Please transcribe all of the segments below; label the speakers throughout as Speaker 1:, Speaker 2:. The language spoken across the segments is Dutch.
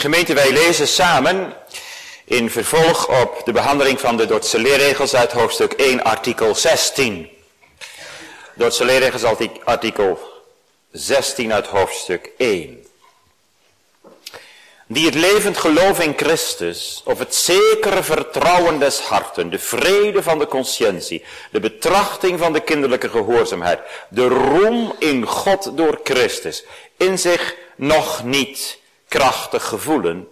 Speaker 1: Gemeente, wij lezen samen in vervolg op de behandeling van de Dordtse leerregels uit hoofdstuk 1, artikel 16. Dordtse leerregels artikel 16 uit hoofdstuk 1. Die het levend geloof in Christus, of het zekere vertrouwen des harten, de vrede van de conscientie, de betrachting van de kinderlijke gehoorzaamheid, de roem in God door Christus, in zich nog niet krachtig gevoelen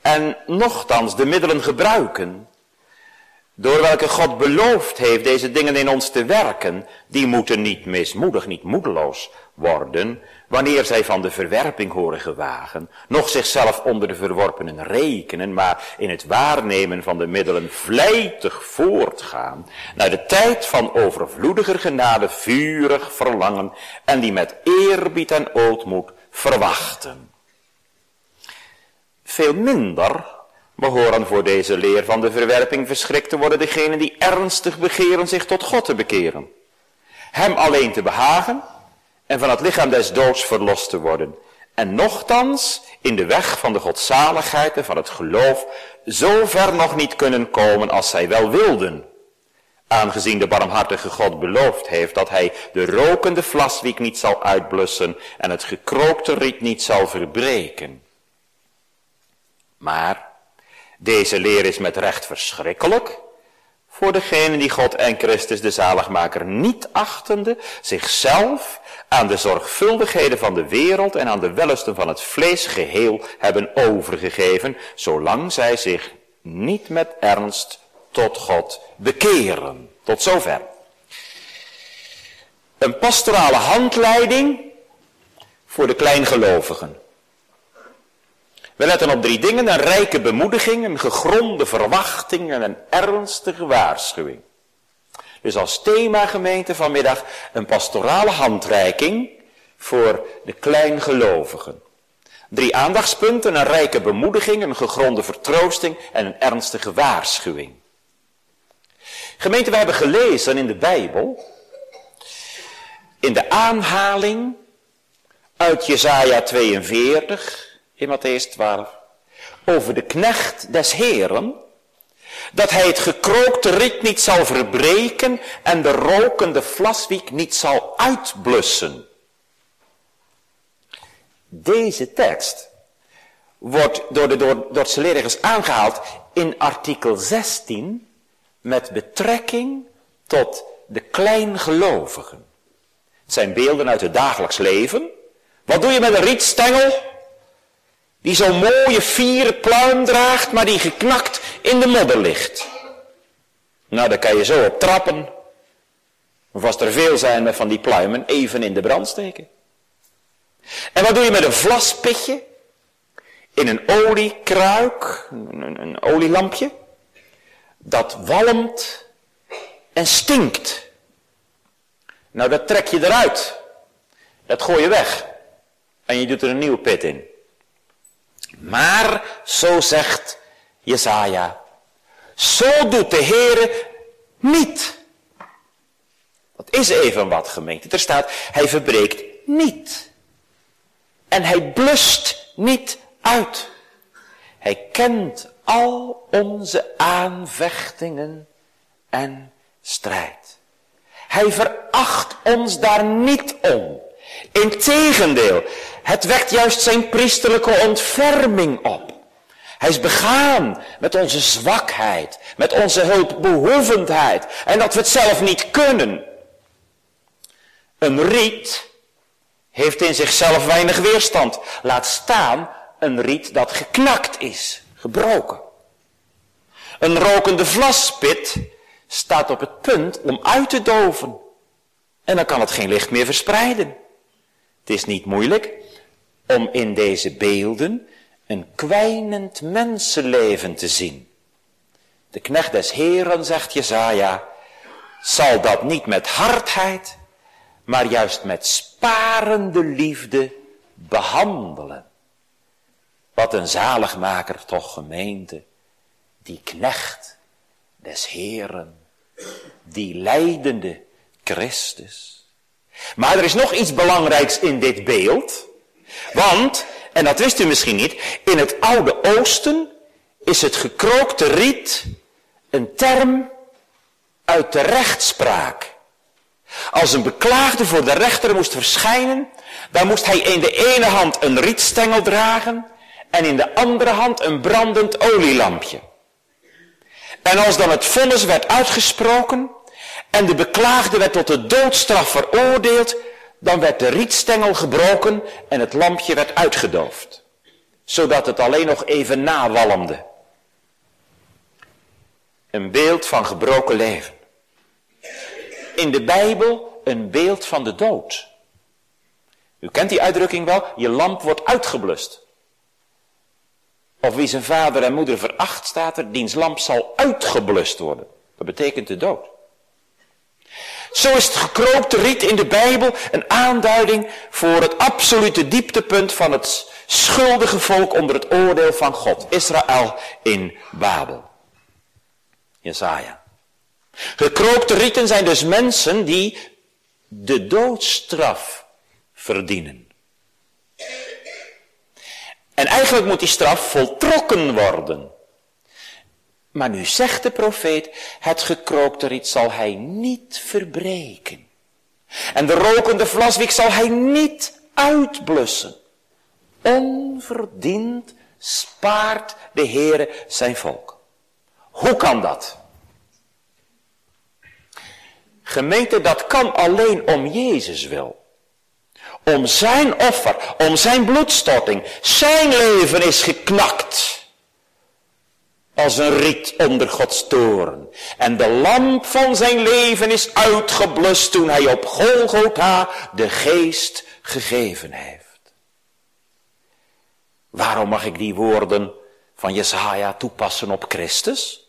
Speaker 1: en nochtans de middelen gebruiken door welke God beloofd heeft deze dingen in ons te werken, die moeten niet mismoedig, niet moedeloos worden, wanneer zij van de verwerping horen gewagen, nog zichzelf onder de verworpenen rekenen, maar in het waarnemen van de middelen vlijtig voortgaan, naar de tijd van overvloediger genade vurig verlangen en die met eerbied en ootmoed verwachten. Veel minder behoren voor deze leer van de verwerping verschrikt te worden degenen die ernstig begeren zich tot God te bekeren. Hem alleen te behagen en van het lichaam des doods verlost te worden. En nochtans in de weg van de godzaligheid en van het geloof zo ver nog niet kunnen komen als zij wel wilden. Aangezien de barmhartige God beloofd heeft dat hij de rokende vlaswiek niet zal uitblussen en het gekrookte riet niet zal verbreken. Maar deze leer is met recht verschrikkelijk voor degene die God en Christus de zaligmaker niet achtende, zichzelf aan de zorgvuldigheden van de wereld en aan de wellusten van het vlees geheel hebben overgegeven, zolang zij zich niet met ernst tot God bekeren. Tot zover. Een pastorale handleiding voor de kleingelovigen. We letten op drie dingen, een rijke bemoediging, een gegronde verwachting en een ernstige waarschuwing. Dus als thema gemeente vanmiddag een pastorale handreiking voor de kleingelovigen. Drie aandachtspunten, een rijke bemoediging, een gegronde vertroosting en een ernstige waarschuwing. Gemeente, we hebben gelezen in de Bijbel, in de aanhaling uit Jesaja 42, in Matthäus 12. Over de knecht des Heren. Dat hij het gekrookte riet niet zal verbreken en de rokende vlaswiek niet zal uitblussen. Deze tekst wordt door de Dordtse leerregels aangehaald in artikel 16 met betrekking tot de kleingelovigen. Het zijn beelden uit het dagelijks leven. Wat doe je met een rietstengel? Die zo'n mooie vier pluim draagt, maar die geknakt in de modder ligt. Nou, daar kan je zo op trappen. Of als er veel zijn van die pluimen, even in de brand steken. En wat doe je met een vlaspitje? In een oliekruik, een, een olielampje. Dat walmt en stinkt. Nou, dat trek je eruit. Dat gooi je weg. En je doet er een nieuwe pit in. Maar, zo zegt Jesaja, zo doet de Heere niet. Dat is even wat gemeente. Er staat, hij verbreekt niet. En hij blust niet uit. Hij kent al onze aanvechtingen en strijd. Hij veracht ons daar niet om. Integendeel, het wekt juist zijn priesterlijke ontferming op. Hij is begaan met onze zwakheid, met onze hulpbehoevendheid en dat we het zelf niet kunnen. Een riet heeft in zichzelf weinig weerstand. Laat staan een riet dat geknakt is, gebroken. Een rokende vlaspit staat op het punt om uit te doven. En dan kan het geen licht meer verspreiden. Het is niet moeilijk om in deze beelden een kwijnend mensenleven te zien. De knecht des Heren, zegt Jezaja, zal dat niet met hardheid, maar juist met sparende liefde behandelen. Wat een zaligmaker toch gemeente, die knecht des Heren, die leidende Christus. Maar er is nog iets belangrijks in dit beeld. Want, en dat wist u misschien niet, in het Oude Oosten is het gekrookte riet een term uit de rechtspraak. Als een beklaagde voor de rechter moest verschijnen, dan moest hij in de ene hand een rietstengel dragen en in de andere hand een brandend olielampje. En als dan het vonnis werd uitgesproken en de beklaagde werd tot de doodstraf veroordeeld, dan werd de rietstengel gebroken en het lampje werd uitgedoofd. Zodat het alleen nog even nawalmde. Een beeld van gebroken leven. In de Bijbel een beeld van de dood. U kent die uitdrukking wel, je lamp wordt uitgeblust. Of wie zijn vader en moeder veracht, staat er, diens lamp zal uitgeblust worden. Dat betekent de dood. Zo is het gekroopte riet in de Bijbel een aanduiding voor het absolute dieptepunt van het schuldige volk onder het oordeel van God. Israël in Babel. Jesaja. Gekroopte rieten zijn dus mensen die de doodstraf verdienen. En eigenlijk moet die straf voltrokken worden. Maar nu zegt de profeet, het gekrookte riet zal hij niet verbreken. En de rokende vlaswiek zal hij niet uitblussen. Onverdiend spaart de Heere zijn volk. Hoe kan dat? Gemeente, dat kan alleen om Jezus wil. Om zijn offer, om zijn bloedstorting. Zijn leven is geknakt. Als een riet onder Gods toren. En de lamp van zijn leven is uitgeblust toen hij op Golgotha de geest gegeven heeft. Waarom mag ik die woorden van Jesaja toepassen op Christus?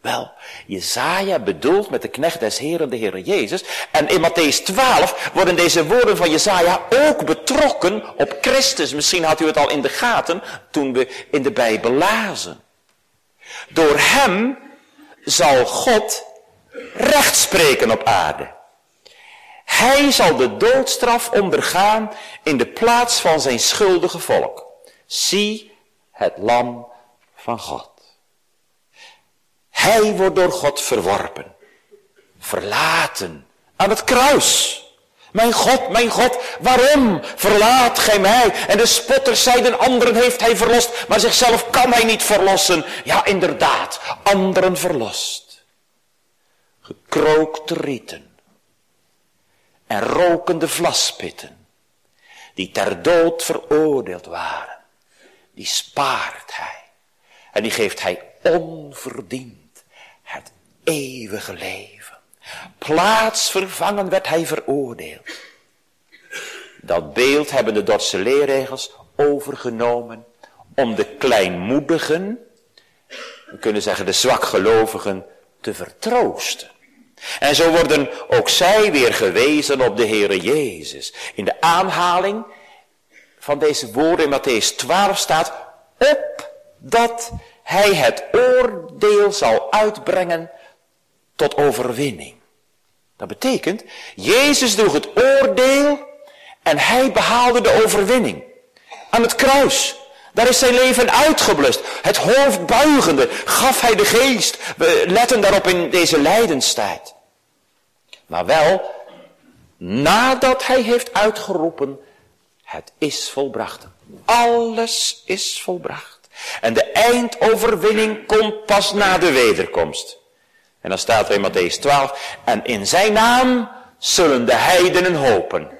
Speaker 1: Wel, Jezaja bedoelt met de knecht des Heren de Heer Jezus. En in Matthäus 12 worden deze woorden van Jezaja ook betrokken op Christus. Misschien had u het al in de gaten toen we in de Bijbel lazen. Door hem zal God recht spreken op aarde. Hij zal de doodstraf ondergaan in de plaats van zijn schuldige volk. Zie het lam van God. Hij wordt door God verworpen. Verlaten. Aan het kruis. Mijn God, mijn God, waarom verlaat gij mij? En de spotters zeiden, anderen heeft hij verlost, maar zichzelf kan hij niet verlossen. Ja, inderdaad, anderen verlost. Gekrookte rieten en rokende vlaspitten, die ter dood veroordeeld waren, die spaart hij. En die geeft hij onverdiend het eeuwige leven. Plaatsvervangen werd hij veroordeeld. Dat beeld hebben de Dordtse leerregels overgenomen om de kleinmoedigen, we kunnen zeggen de zwakgelovigen, te vertroosten. En zo worden ook zij weer gewezen op de Heere Jezus. In de aanhaling van deze woorden in Matthäus 12 staat, op dat hij het oordeel zal uitbrengen tot overwinning. Dat betekent, Jezus droeg het oordeel en hij behaalde de overwinning. Aan het kruis. Daar is zijn leven uitgeblust. Het hoofd buigende gaf hij de geest. We letten daarop in deze lijdenstijd. Maar wel nadat hij heeft uitgeroepen, het is volbracht. Alles is volbracht. En de eindoverwinning komt pas na de wederkomst. En dan staat er in Matthäus 12, en in zijn naam zullen de heidenen hopen.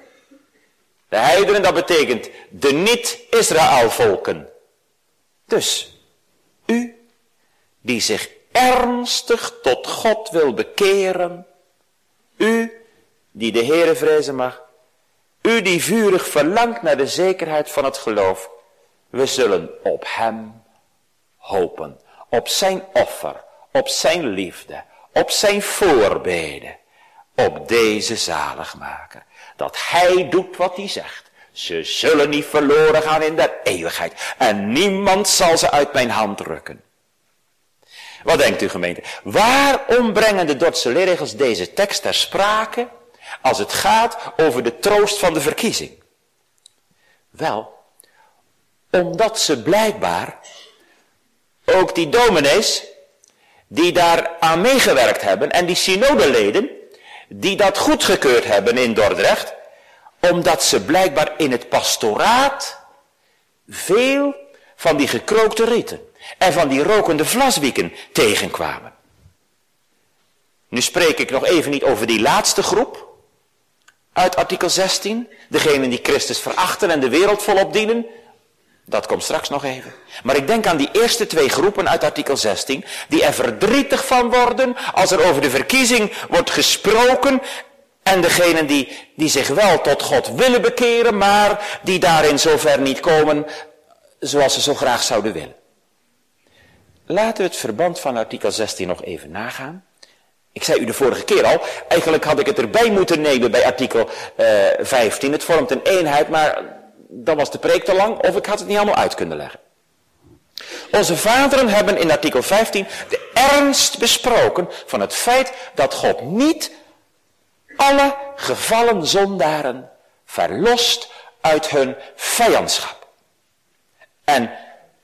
Speaker 1: De heidenen, dat betekent de niet-Israël volken. Dus, u die zich ernstig tot God wil bekeren, u die de Heere vrezen mag, u die vurig verlangt naar de zekerheid van het geloof, we zullen op hem hopen. Op zijn offer. Op zijn liefde. Op zijn voorbeden. Op deze zaligmaker. Dat hij doet wat hij zegt. Ze zullen niet verloren gaan in de eeuwigheid. En niemand zal ze uit mijn hand rukken. Wat denkt u gemeente? Waarom brengen de Dordtse leerregels deze tekst ter sprake als het gaat over de troost van de verkiezing? Wel, omdat ze blijkbaar ook die dominees die daar aan meegewerkt hebben en die synodeleden die dat goedgekeurd hebben in Dordrecht, omdat ze blijkbaar in het pastoraat veel van die gekrookte rieten en van die rokende vlaswieken tegenkwamen. Nu spreek ik nog even niet over die laatste groep uit artikel 16, degenen die Christus verachten en de wereld volop dienen, dat komt straks nog even. Maar ik denk aan die eerste twee groepen uit artikel 16, die er verdrietig van worden als er over de verkiezing wordt gesproken. En degenen die, die zich wel tot God willen bekeren, maar die daarin zover niet komen zoals ze zo graag zouden willen. Laten we het verband van artikel 16 nog even nagaan. Ik zei u de vorige keer al, eigenlijk had ik het erbij moeten nemen bij artikel uh, eh, 15. Het vormt een eenheid, maar dan was de preek te lang of ik had het niet allemaal uit kunnen leggen. Onze vaderen hebben in artikel 15 de ernst besproken van het feit dat God niet alle gevallen zondaren verlost uit hun vijandschap en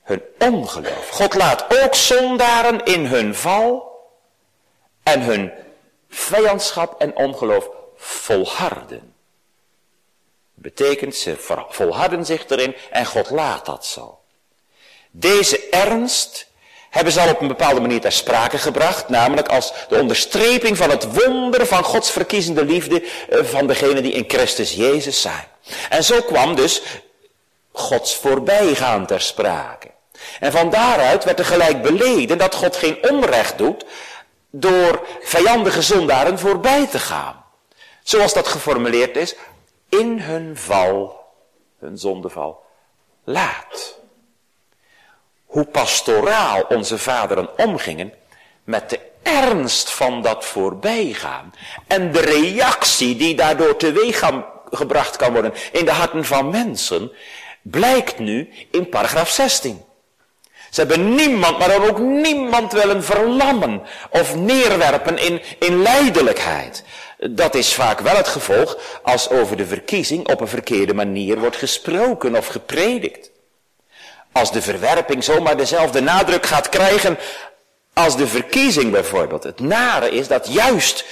Speaker 1: hun ongeloof. God laat ook zondaren in hun val en hun vijandschap en ongeloof volharden. Betekent ze volharden zich erin en God laat dat zo. Deze ernst hebben ze al op een bepaalde manier ter sprake gebracht, namelijk als de onderstreping van het wonder van Gods verkiezende liefde eh, van degenen die in Christus Jezus zijn. En zo kwam dus Gods voorbijgaan ter sprake. En van daaruit werd er gelijk beleden dat God geen onrecht doet door vijandige zondaren voorbij te gaan. Zoals dat geformuleerd is, in hun val, hun zondeval, laat. Hoe pastoraal onze vaderen omgingen met de ernst van dat voorbijgaan en de reactie die daardoor teweeg gebracht kan worden in de harten van mensen, blijkt nu in paragraaf 16. Ze hebben niemand, maar dan ook niemand willen verlammen of neerwerpen in, in lijdelijkheid. Dat is vaak wel het gevolg als over de verkiezing op een verkeerde manier wordt gesproken of gepredikt. Als de verwerping zomaar dezelfde nadruk gaat krijgen als de verkiezing bijvoorbeeld. Het nare is dat juist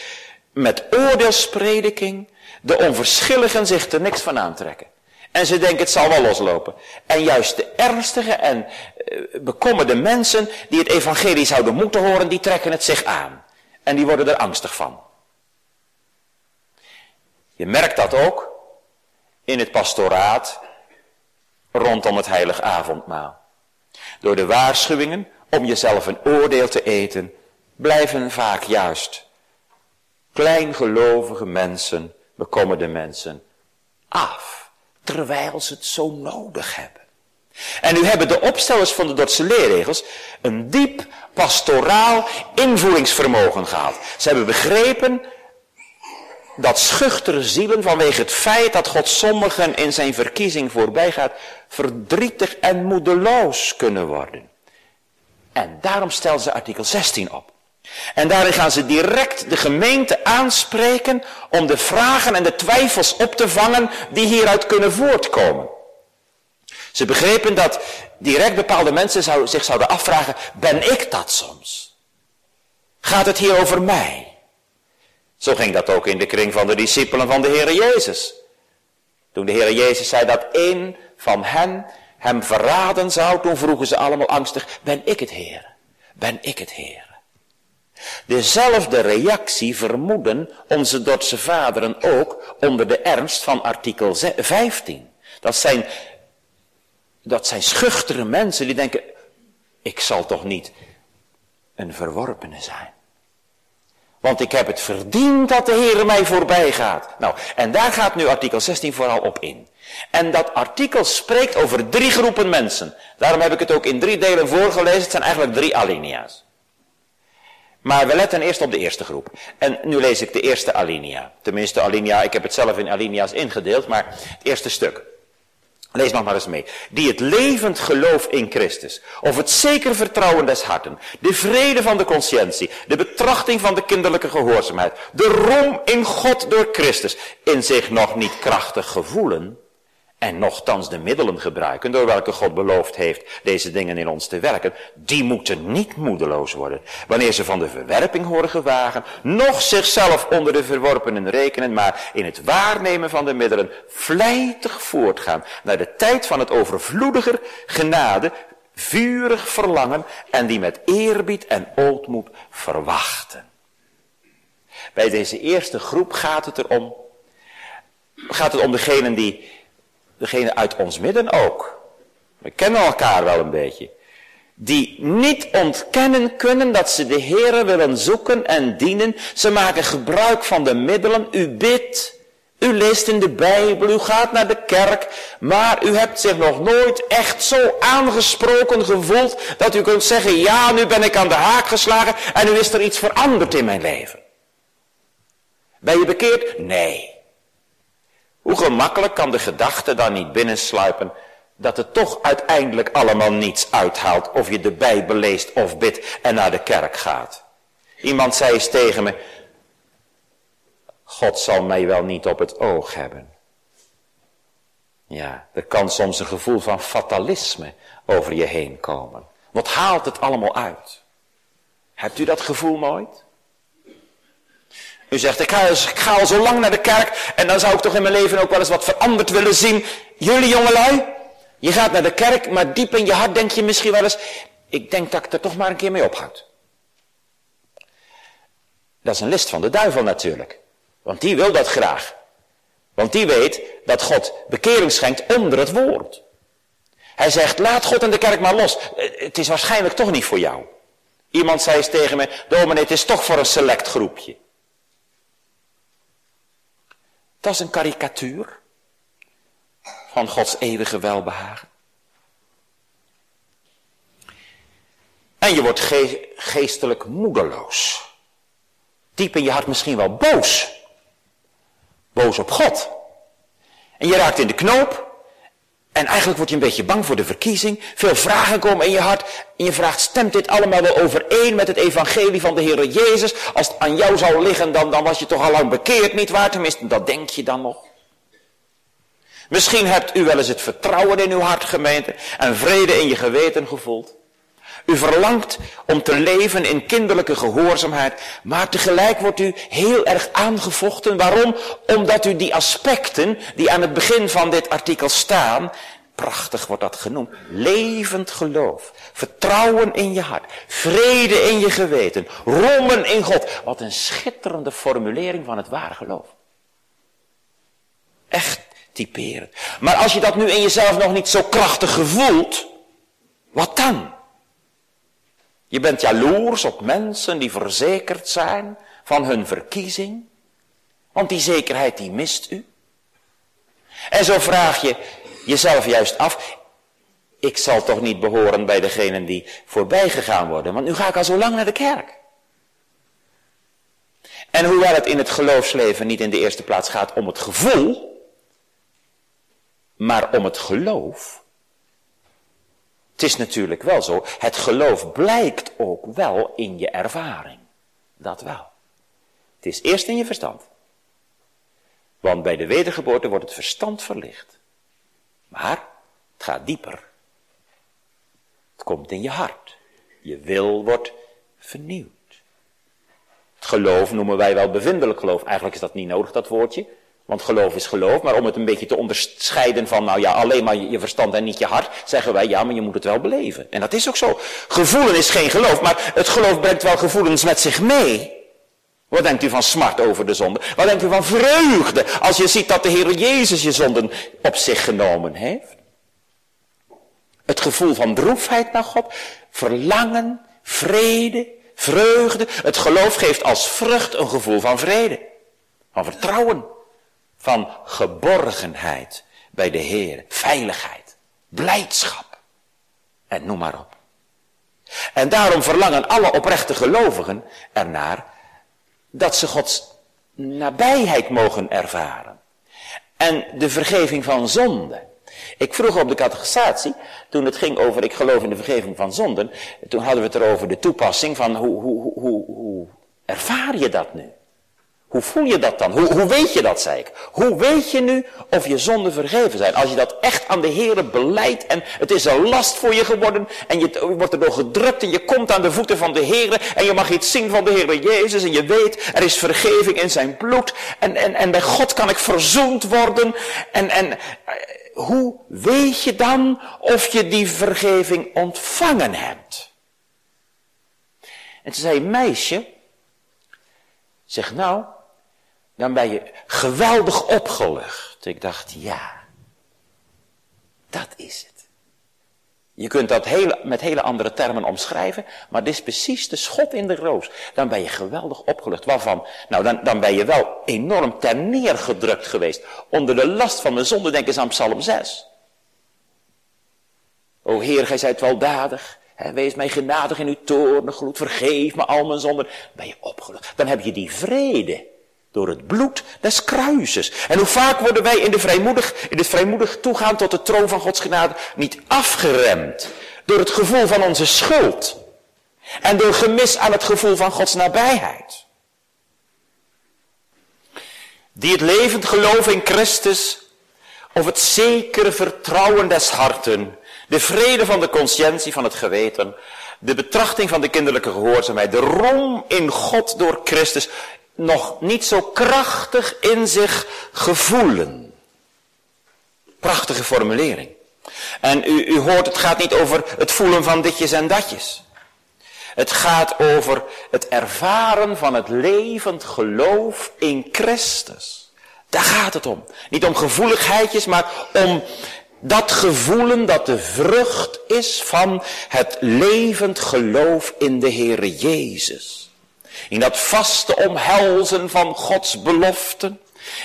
Speaker 1: met oordeelsprediking de onverschilligen zich er niks van aantrekken. En ze denken het zal wel loslopen. En juist de ernstige en eh, bekommerde mensen die het evangelie zouden moeten horen, die trekken het zich aan. En die worden er angstig van. Je merkt dat ook in het pastoraat rondom het heilig avondmaal. Door de waarschuwingen om jezelf een oordeel te eten, blijven vaak juist kleingelovige mensen, bekommerde mensen, af. Terwijl ze het zo nodig hebben. En nu hebben de opstellers van de Dordtse leerregels een diep pastoraal invoeringsvermogen gehad. Ze hebben begrepen dat schuchtere zielen vanwege het feit dat God sommigen in zijn verkiezing voorbij gaat, verdrietig en moedeloos kunnen worden. En daarom stellen ze artikel 16 op. En daarin gaan ze direct de gemeente aanspreken om de vragen en de twijfels op te vangen die hieruit kunnen voortkomen. Ze begrepen dat direct bepaalde mensen zich zouden afvragen, ben ik dat soms? Gaat het hier over mij? Zo ging dat ook in de kring van de discipelen van de Heer Jezus. Toen de Heer Jezus zei dat één van hen hem verraden zou, toen vroegen ze allemaal angstig, ben ik het Heer? Ben ik het Heer? Dezelfde reactie vermoeden onze Dordtse vaderen ook onder de ernst van artikel 15. Dat zijn, dat zijn schuchtere mensen die denken, ik zal toch niet een verworpene zijn. Want ik heb het verdiend dat de Heer mij voorbij gaat. Nou, en daar gaat nu artikel 16 vooral op in. En dat artikel spreekt over drie groepen mensen. Daarom heb ik het ook in drie delen voorgelezen. Het zijn eigenlijk drie alinea's. Maar we letten eerst op de eerste groep. En nu lees ik de eerste alinea. Tenminste, alinea, ik heb het zelf in alinea's ingedeeld, maar het eerste stuk. Lees nog maar eens mee. Die het levend geloof in Christus, of het zeker vertrouwen des harten, de vrede van de conscientie, de betrachting van de kinderlijke gehoorzaamheid, de roem in God door Christus, in zich nog niet krachtig gevoelen en nochtans de middelen gebruiken door welke God beloofd heeft deze dingen in ons te werken, die moeten niet moedeloos worden wanneer ze van de verwerping horen gewagen, noch zichzelf onder de verworpenen rekenen, maar in het waarnemen van de middelen vlijtig voortgaan naar de tijd van het overvloediger genade, vurig verlangen en die met eerbied en ootmoed verwachten. Bij deze eerste groep gaat het erom, gaat het om degenen die, degene uit ons midden ook. We kennen elkaar wel een beetje. Die niet ontkennen kunnen dat ze de Heere willen zoeken en dienen. Ze maken gebruik van de middelen. U bidt, u leest in de Bijbel, u gaat naar de kerk, maar u hebt zich nog nooit echt zo aangesproken gevoeld dat u kunt zeggen, ja, nu ben ik aan de haak geslagen en nu is er iets veranderd in mijn leven. Ben je bekeerd? Nee. Hoe gemakkelijk kan de gedachte dan niet binnensluipen dat het toch uiteindelijk allemaal niets uithaalt of je de Bijbel leest of bidt en naar de kerk gaat. Iemand zei eens tegen me, God zal mij wel niet op het oog hebben. Ja, er kan soms een gevoel van fatalisme over je heen komen. Wat haalt het allemaal uit? Hebt u dat gevoel nooit? U zegt, ik ga, al zo lang naar de kerk en dan zou ik toch in mijn leven ook wel eens wat veranderd willen zien. Jullie jongelui, je gaat naar de kerk, maar diep in je hart denk je misschien wel eens, ik denk dat ik er toch maar een keer mee ophoud. Dat is een list van de duivel natuurlijk. Want die wil dat graag. Want die weet dat God bekering schenkt onder het woord. Hij zegt, laat God en de kerk maar los. Het is waarschijnlijk toch niet voor jou. Iemand zei eens tegen me, dominee, het is toch voor een select groepje. Dat is een karikatuur van Gods eeuwige welbehagen. En je wordt geestelijk moedeloos. Diep in je hart misschien wel boos. Boos op God. En je raakt in de knoop. En eigenlijk word je een beetje bang voor de verkiezing. Veel vragen komen in je hart. En je vraagt, stemt dit allemaal wel overeen met het evangelie van de Heer Jezus? Als het aan jou zou liggen, dan, dan was je toch al lang bekeerd, niet waar? Tenminste, dat denk je dan nog. Misschien hebt u wel eens het vertrouwen in uw hart gemeente en vrede in je geweten gevoeld. U verlangt om te leven in kinderlijke gehoorzaamheid, maar tegelijk wordt u heel erg aangevochten. Waarom? Omdat u die aspecten die aan het begin van dit artikel staan, prachtig wordt dat genoemd, levend geloof, vertrouwen in je hart, vrede in je geweten, rommen in God. Wat een schitterende formulering van het ware geloof. Echt typerend. Maar als je dat nu in jezelf nog niet zo krachtig gevoelt, wat dan? Je bent jaloers op mensen die verzekerd zijn van hun verkiezing. Want die zekerheid die mist u. En zo vraag je jezelf juist af. Ik zal toch niet behoren bij degenen die voorbij gegaan worden. Want nu ga ik al zo lang naar de kerk. En hoewel het in het geloofsleven niet in de eerste plaats gaat om het gevoel. Maar om het geloof het is natuurlijk wel zo, het geloof blijkt ook wel in je ervaring. Dat wel. Het is eerst in je verstand. Want bij de wedergeboorte wordt het verstand verlicht. Maar het gaat dieper. Het komt in je hart. Je wil wordt vernieuwd. Het geloof noemen wij wel bevindelijk geloof. Eigenlijk is dat niet nodig, dat woordje. Want geloof is geloof, maar om het een beetje te onderscheiden van, nou ja, alleen maar je verstand en niet je hart, zeggen wij, ja, maar je moet het wel beleven. En dat is ook zo. Gevoelen is geen geloof, maar het geloof brengt wel gevoelens met zich mee. Wat denkt u van smart over de zonde? Wat denkt u van vreugde als je ziet dat de Heer Jezus je zonden op zich genomen heeft? Het gevoel van droefheid naar God, verlangen, vrede, vreugde. Het geloof geeft als vrucht een gevoel van vrede, van vertrouwen van geborgenheid bij de Heer, veiligheid, blijdschap en noem maar op. En daarom verlangen alle oprechte gelovigen ernaar dat ze Gods nabijheid mogen ervaren. En de vergeving van zonden. Ik vroeg op de catechisatie, toen het ging over ik geloof in de vergeving van zonden, toen hadden we het erover de toepassing van hoe, hoe, hoe, hoe ervaar je dat nu? Hoe voel je dat dan? Hoe, hoe weet je dat, zei ik? Hoe weet je nu of je zonden vergeven zijn? Als je dat echt aan de Heer beleidt en het is een last voor je geworden en je, wordt erdoor gedrukt en je komt aan de voeten van de Heer en je mag iets zien van de Heer Jezus en je weet er is vergeving in zijn bloed en, en, en bij God kan ik verzoend worden en, en eh, hoe weet je dan of je die vergeving ontvangen hebt? En toen zei meisje, zeg nou, dan ben je geweldig opgelucht. Ik dacht, ja, dat is het. Je kunt dat hele, met hele andere termen omschrijven, maar dit is precies de schot in de roos. Dan ben je geweldig opgelucht. Waarvan? Nou, dan, dan ben je wel enorm ter neergedrukt geweest. Onder de last van de zonde, denk eens aan Psalm 6. O Heer, gij zijt weldadig. He, wees mij genadig in uw toornengloed. Vergeef me al mijn zonden. Ben je opgelucht. Dan heb je die vrede door het bloed des kruises. En hoe vaak worden wij in, de vrijmoedig, in het vrijmoedig toegaan tot de troon van Gods genade niet afgeremd door het gevoel van onze schuld. En door gemis aan het gevoel van Gods nabijheid. Die het levend geloof in Christus of het zekere vertrouwen des harten, de vrede van de conscientie van het geweten, de betrachting van de kinderlijke gehoorzaamheid, de roem in God door Christus, nog niet zo krachtig in zich gevoelen. Prachtige formulering. En u, u hoort, het gaat niet over het voelen van ditjes en datjes. Het gaat over het ervaren van het levend geloof in Christus. Daar gaat het om. Niet om gevoeligheidjes, maar om dat gevoelen dat de vrucht is van het levend geloof in de Heere Jezus. In dat vaste omhelzen van Gods beloften.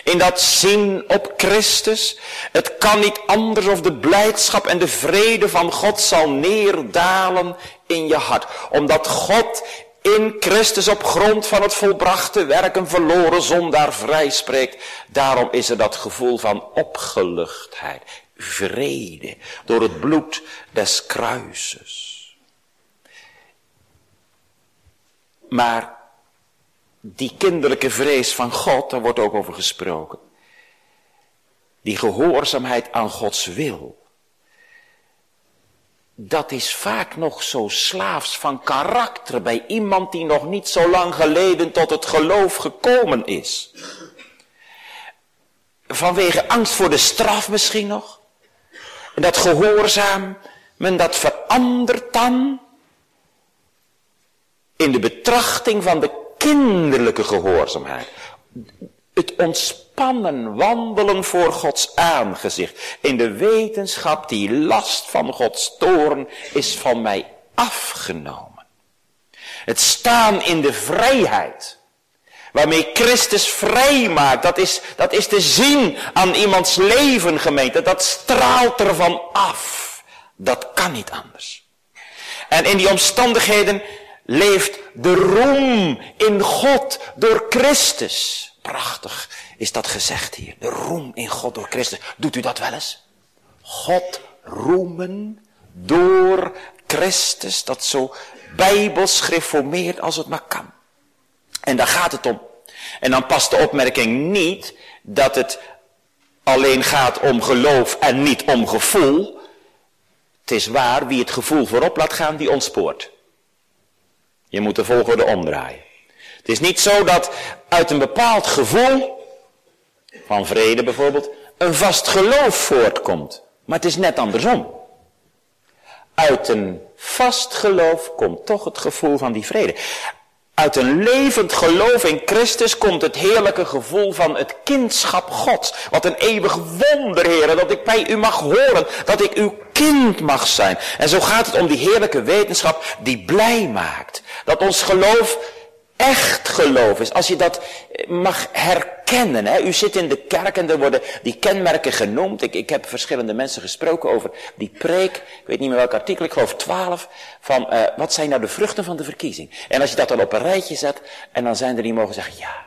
Speaker 1: In dat zien op Christus. Het kan niet anders of de blijdschap en de vrede van God zal neerdalen in je hart. Omdat God in Christus op grond van het volbrachte werk een verloren zondaar vrijspreekt. Daarom is er dat gevoel van opgeluchtheid, vrede, door het bloed des kruises. Maar die kinderlijke vrees van God, daar wordt ook over gesproken. Die gehoorzaamheid aan Gods wil. Dat is vaak nog zo slaafs van karakter bij iemand die nog niet zo lang geleden tot het geloof gekomen is. Vanwege angst voor de straf misschien nog. En dat gehoorzaam, men dat verandert dan in de betrachting van de kinderlijke gehoorzaamheid. Het ontspannen wandelen voor Gods aangezicht. In de wetenschap die last van Gods toorn is van mij afgenomen. Het staan in de vrijheid. Waarmee Christus vrij maakt. Dat is, dat is te zien aan iemands leven gemeente. Dat straalt ervan af. Dat kan niet anders. En in die omstandigheden leeft de roem in God door Christus. Prachtig is dat gezegd hier. De roem in God door Christus. Doet u dat wel eens? God roemen door Christus. Dat zo bijbels gereformeerd als het maar kan. En daar gaat het om. En dan past de opmerking niet dat het alleen gaat om geloof en niet om gevoel. Het is waar, wie het gevoel voorop laat gaan, die ontspoort. Je moet de volgorde omdraaien. Het is niet zo dat uit een bepaald gevoel, van vrede bijvoorbeeld, een vast geloof voortkomt. Maar het is net andersom. Uit een vast geloof komt toch het gevoel van die vrede. Uit een levend geloof in Christus komt het heerlijke gevoel van het kindschap Gods. Wat een eeuwig wonder, heren, dat ik bij u mag horen, dat ik uw kind mag zijn. En zo gaat het om die heerlijke wetenschap die blij maakt. Dat ons geloof echt geloof is. Als je dat mag herkennen. Hè? U zit in de kerk en er worden die kenmerken genoemd. Ik, ik heb verschillende mensen gesproken over die preek. Ik weet niet meer welk artikel, ik geloof 12. Van uh, wat zijn nou de vruchten van de verkiezing. En als je dat dan op een rijtje zet. En dan zijn er die mogen zeggen. Ja,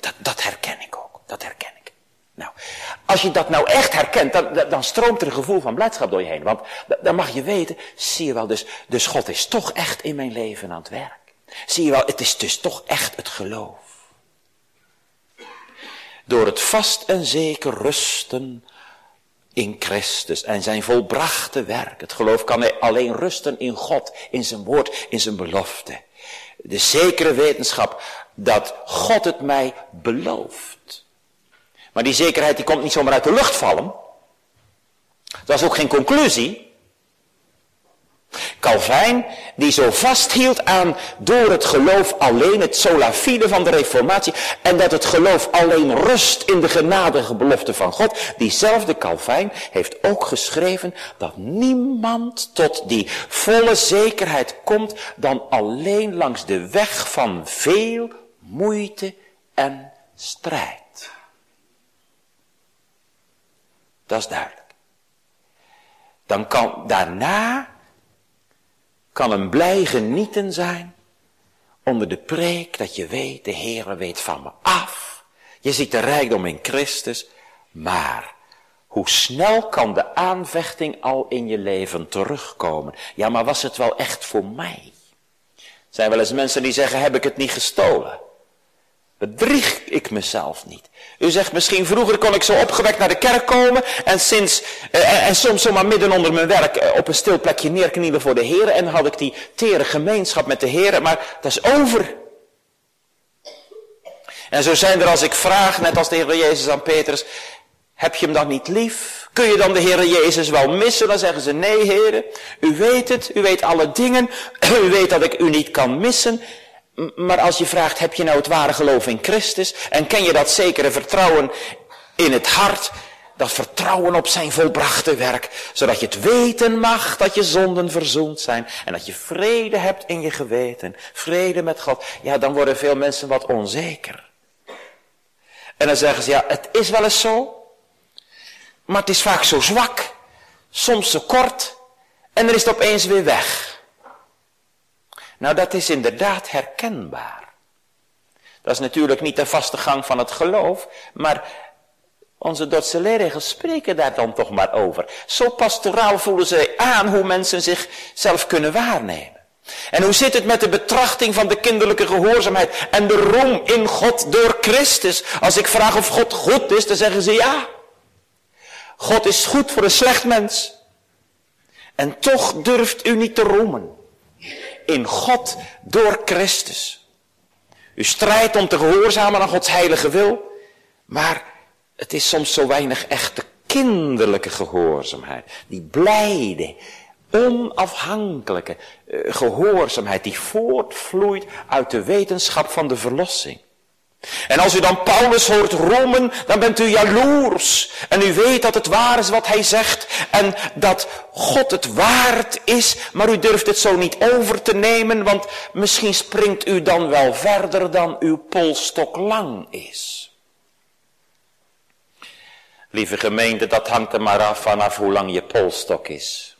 Speaker 1: dat, dat herken ik ook. Dat herken ik. Nou, als je dat nou echt herkent, dan, dan stroomt er een gevoel van blijdschap door je heen. Want dan mag je weten, zie je wel, dus, dus God is toch echt in mijn leven aan het werk. Zie je wel, het is dus toch echt het geloof. door het vast en zeker rusten in Christus en zijn volbrachte werk. Het geloof kan alleen rusten in God, in zijn woord, in zijn belofte. De zekere wetenschap dat God het mij belooft. Maar die zekerheid die komt niet zomaar uit de lucht vallen. Dat was ook geen conclusie. Calvijn, die zo vasthield aan door het geloof alleen, het sola fide van de reformatie, en dat het geloof alleen rust in de genadige belofte van God, diezelfde Calvijn heeft ook geschreven dat niemand tot die volle zekerheid komt dan alleen langs de weg van veel moeite en strijd. Dat is duidelijk. Dan kan daarna kan een blij genieten zijn onder de preek dat je weet, de Heere weet van me af. Je ziet de rijkdom in Christus, maar hoe snel kan de aanvechting al in je leven terugkomen? Ja, maar was het wel echt voor mij? Er zijn wel eens mensen die zeggen, heb ik het niet gestolen? Bedrieg ik mezelf niet. U zegt misschien vroeger kon ik zo opgewekt naar de kerk komen en sinds, eh, en soms zomaar midden onder mijn werk eh, op een stil plekje neerknielen voor de Heer en had ik die tere gemeenschap met de Heer, maar dat is over. En zo zijn er als ik vraag, net als de Heer Jezus aan Petrus, heb je hem dan niet lief? Kun je dan de Heer Jezus wel missen? Dan zeggen ze, nee Heer, u weet het, u weet alle dingen, u weet dat ik u niet kan missen. Maar als je vraagt, heb je nou het ware geloof in Christus? En ken je dat zekere vertrouwen in het hart? Dat vertrouwen op zijn volbrachte werk. Zodat je het weten mag dat je zonden verzoend zijn. En dat je vrede hebt in je geweten. Vrede met God. Ja, dan worden veel mensen wat onzeker. En dan zeggen ze, ja, het is wel eens zo. Maar het is vaak zo zwak. Soms zo kort. En dan is het opeens weer weg. Nou, dat is inderdaad herkenbaar. Dat is natuurlijk niet de vaste gang van het geloof, maar onze Dordtse leerregels spreken daar dan toch maar over. Zo pastoraal voelen ze aan hoe mensen zichzelf kunnen waarnemen. En hoe zit het met de betrachting van de kinderlijke gehoorzaamheid en de roem in God door Christus? Als ik vraag of God goed is, dan zeggen ze ja. God is goed voor een slecht mens. En toch durft u niet te roemen in God door Christus. U strijdt om te gehoorzamen aan Gods heilige wil, maar het is soms zo weinig echte kinderlijke gehoorzaamheid. Die blijde, onafhankelijke uh, gehoorzaamheid die voortvloeit uit de wetenschap van de verlossing. En als u dan Paulus hoort roemen, dan bent u jaloers. En u weet dat het waar is wat hij zegt. En dat God het waard is. Maar u durft het zo niet over te nemen. Want misschien springt u dan wel verder dan uw polstok lang is. Lieve gemeente, dat hangt er maar af vanaf hoe lang je polstok is.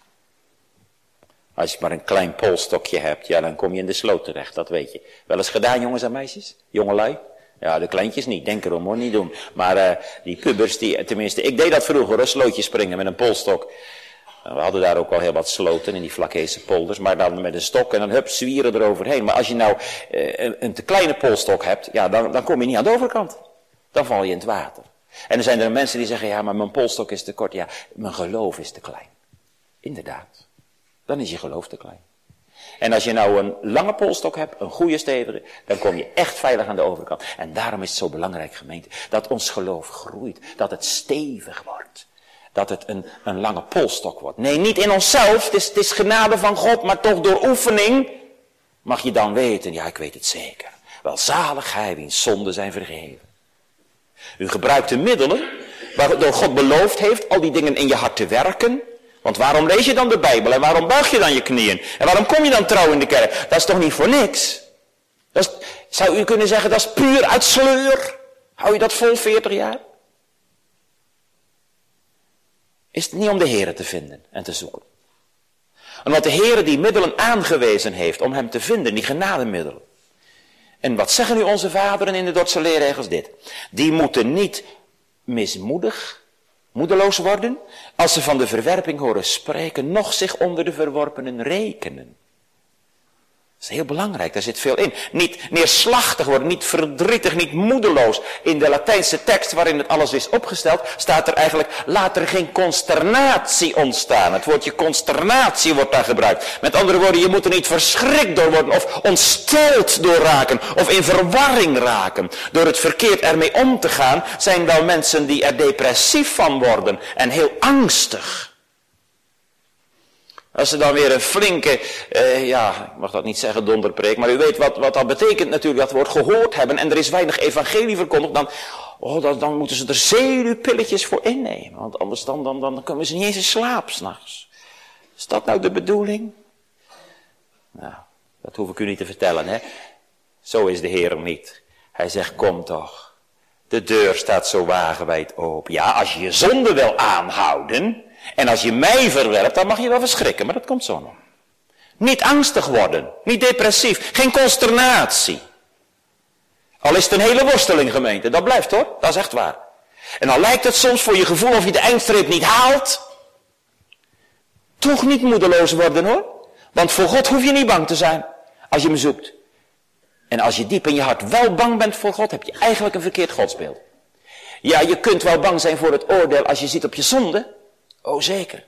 Speaker 1: Als je maar een klein polstokje hebt, ja, dan kom je in de sloot terecht, dat weet je. Wel eens gedaan, jongens en meisjes? Jongelui? Ja, de kleintjes niet, denk erom hoor, niet doen. Maar uh, die pubers, die, tenminste, ik deed dat vroeger, een slootje springen met een polstok. We hadden daar ook al heel wat sloten in die vlakkeese polders, maar dan met een stok en dan hup, zwieren eroverheen. Maar als je nou uh, een, een, te kleine polstok hebt, ja, dan, dan kom je niet aan de overkant. Dan val je in het water. En dan zijn er mensen die zeggen, ja, maar mijn polstok is te kort. Ja, mijn geloof is te klein. Inderdaad. Dan is je geloof te klein. En als je nou een lange polstok hebt, een goede stevige, dan kom je echt veilig aan de overkant. En daarom is het zo belangrijk, gemeente, dat ons geloof groeit. Dat het stevig wordt. Dat het een, een lange polstok wordt. Nee, niet in onszelf, het is, het is genade van God, maar toch door oefening mag je dan weten, ja ik weet het zeker. Wel zalig hij wiens zonden zijn vergeven. U gebruikt de middelen waardoor God beloofd heeft al die dingen in je hart te werken. Want waarom lees je dan de Bijbel en waarom buig je dan je knieën? En waarom kom je dan trouw in de kerk? Dat is toch niet voor niks? Dat zou u kunnen zeggen, dat is puur uit sleur? Hou je dat vol 40 jaar? Is het niet om de Heer te vinden en te zoeken? Omdat de Heer die middelen aangewezen heeft om hem te vinden, die genademiddelen. En wat zeggen nu onze vaderen in de Dordtse leerregels dit? Die moeten niet mismoedig moedeloos worden, als ze van de verwerping horen spreken, nog zich onder de verworpenen rekenen. Dat is heel belangrijk, daar zit veel in. Niet neerslachtig worden, niet verdrietig, niet moedeloos. In de Latijnse tekst waarin het alles is opgesteld, staat er eigenlijk, laat er geen consternatie ontstaan. Het woordje consternatie wordt daar gebruikt. Met andere woorden, je moet er niet verschrikt door worden of ontsteld door raken of in verwarring raken. Door het verkeerd ermee om te gaan, zijn wel mensen die er depressief van worden en heel angstig. Als ze dan weer een flinke, eh, ja, ik mag dat niet zeggen donderpreek, maar u weet wat, wat dat betekent natuurlijk, dat woord gehoord hebben en er is weinig evangelie verkondigd, dan, oh, dan, moeten ze er zenuwpilletjes voor innemen. Want anders dan, dan, dan, dan komen ze niet eens in slaap s'nachts. Is dat nou de bedoeling? Nou, dat hoef ik u niet te vertellen, hè. Zo is de Heer niet. Hij zegt, kom toch. De deur staat zo wagenwijd open. Ja, als je je zonde wil aanhouden, en als je mij verwerpt, dan mag je wel verschrikken, maar dat komt zo nog. Niet angstig worden, niet depressief, geen consternatie. Al is het een hele worsteling gemeente, dat blijft hoor, dat is echt waar. En al lijkt het soms voor je gevoel of je de eindstreep niet haalt, toch niet moedeloos worden hoor. Want voor God hoef je niet bang te zijn als je hem zoekt. En als je diep in je hart wel bang bent voor God, heb je eigenlijk een verkeerd godsbeeld. Ja, je kunt wel bang zijn voor het oordeel als je ziet op je zonde. Oh zeker.